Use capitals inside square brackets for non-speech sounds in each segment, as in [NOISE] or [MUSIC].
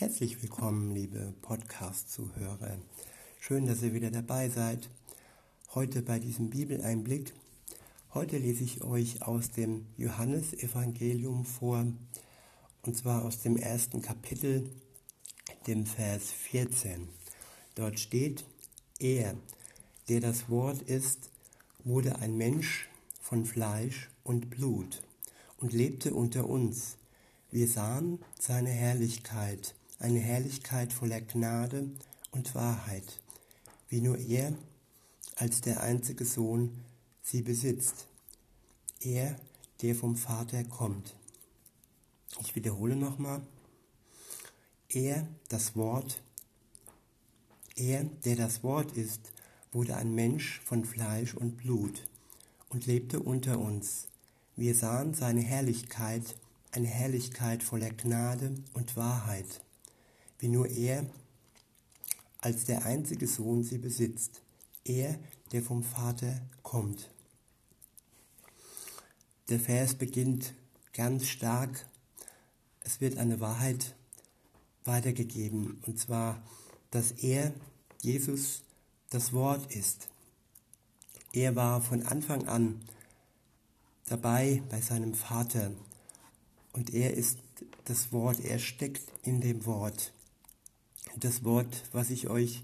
Herzlich willkommen, liebe Podcast-Zuhörer. Schön, dass ihr wieder dabei seid. Heute bei diesem Bibeleinblick. Heute lese ich euch aus dem Johannesevangelium vor, und zwar aus dem ersten Kapitel, dem Vers 14. Dort steht, er, der das Wort ist, wurde ein Mensch von Fleisch und Blut und lebte unter uns. Wir sahen seine Herrlichkeit, eine Herrlichkeit voller Gnade und Wahrheit, wie nur er als der einzige Sohn sie besitzt. Er, der vom Vater kommt. Ich wiederhole nochmal. Er, das Wort, er, der das Wort ist, wurde ein Mensch von Fleisch und Blut und lebte unter uns. Wir sahen seine Herrlichkeit, eine Herrlichkeit voller Gnade und Wahrheit wie nur er als der einzige Sohn sie besitzt, er, der vom Vater kommt. Der Vers beginnt ganz stark. Es wird eine Wahrheit weitergegeben, und zwar, dass er, Jesus, das Wort ist. Er war von Anfang an dabei bei seinem Vater und er ist das Wort, er steckt in dem Wort. Das Wort, was ich euch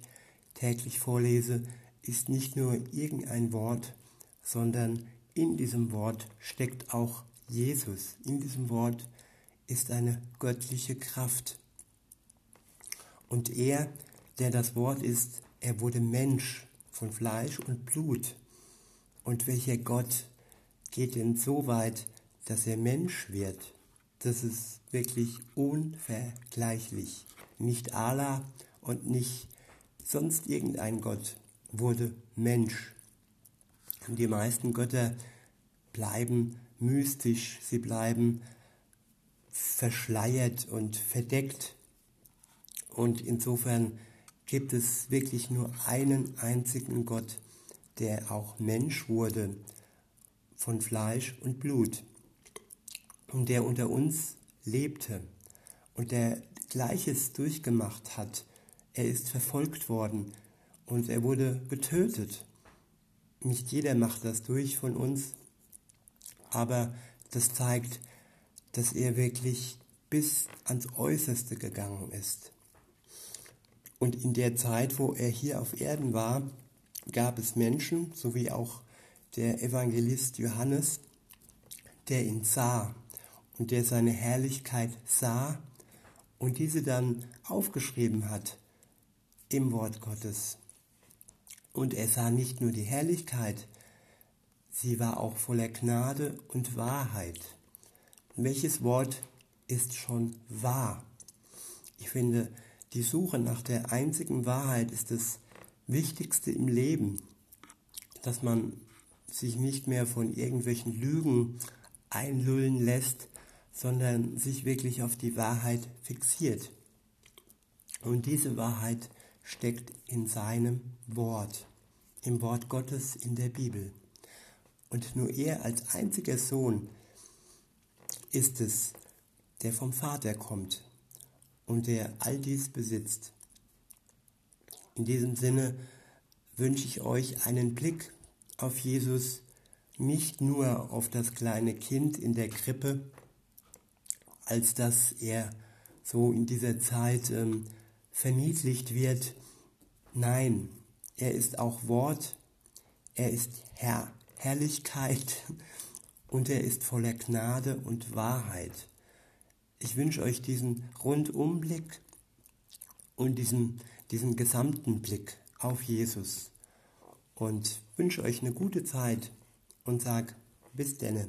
täglich vorlese, ist nicht nur irgendein Wort, sondern in diesem Wort steckt auch Jesus. In diesem Wort ist eine göttliche Kraft. Und er, der das Wort ist, er wurde Mensch von Fleisch und Blut. Und welcher Gott geht denn so weit, dass er Mensch wird? Das ist wirklich unvergleichlich. Nicht Allah und nicht sonst irgendein Gott wurde Mensch. Und die meisten Götter bleiben mystisch, sie bleiben verschleiert und verdeckt. Und insofern gibt es wirklich nur einen einzigen Gott, der auch Mensch wurde von Fleisch und Blut und der unter uns lebte und der Gleiches durchgemacht hat. Er ist verfolgt worden und er wurde getötet. Nicht jeder macht das durch von uns, aber das zeigt, dass er wirklich bis ans Äußerste gegangen ist. Und in der Zeit, wo er hier auf Erden war, gab es Menschen, so wie auch der Evangelist Johannes, der ihn sah und der seine Herrlichkeit sah und diese dann aufgeschrieben hat im Wort Gottes. Und er sah nicht nur die Herrlichkeit, sie war auch voller Gnade und Wahrheit. Welches Wort ist schon wahr? Ich finde, die Suche nach der einzigen Wahrheit ist das Wichtigste im Leben, dass man sich nicht mehr von irgendwelchen Lügen einlullen lässt, sondern sich wirklich auf die Wahrheit fixiert. Und diese Wahrheit steckt in seinem Wort, im Wort Gottes in der Bibel. Und nur er als einziger Sohn ist es, der vom Vater kommt und der all dies besitzt. In diesem Sinne wünsche ich euch einen Blick auf Jesus, nicht nur auf das kleine Kind in der Krippe, als dass er so in dieser Zeit ähm, verniedlicht wird. Nein, er ist auch Wort, er ist Herr, Herrlichkeit [LAUGHS] und er ist voller Gnade und Wahrheit. Ich wünsche euch diesen Rundumblick und diesen, diesen gesamten Blick auf Jesus und wünsche euch eine gute Zeit und sag bis denne.